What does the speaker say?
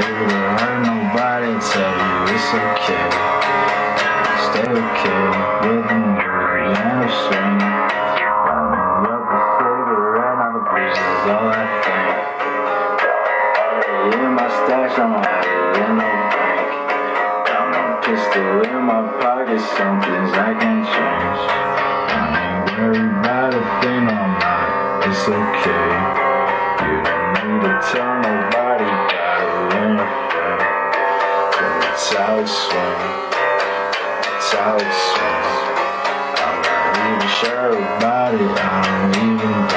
able to hurt nobody, tell you it's okay. Stay okay with the and the swing. Roll up a cigarette, now the blues is all I think. Already my stash, I'm hiding in no bank. Got my pistol in my pocket, I can change. I ain't worried about a thing or not, it's okay. You don't need to tell That's how it swings. That's how it swings. I'm not even sure about it. I don't even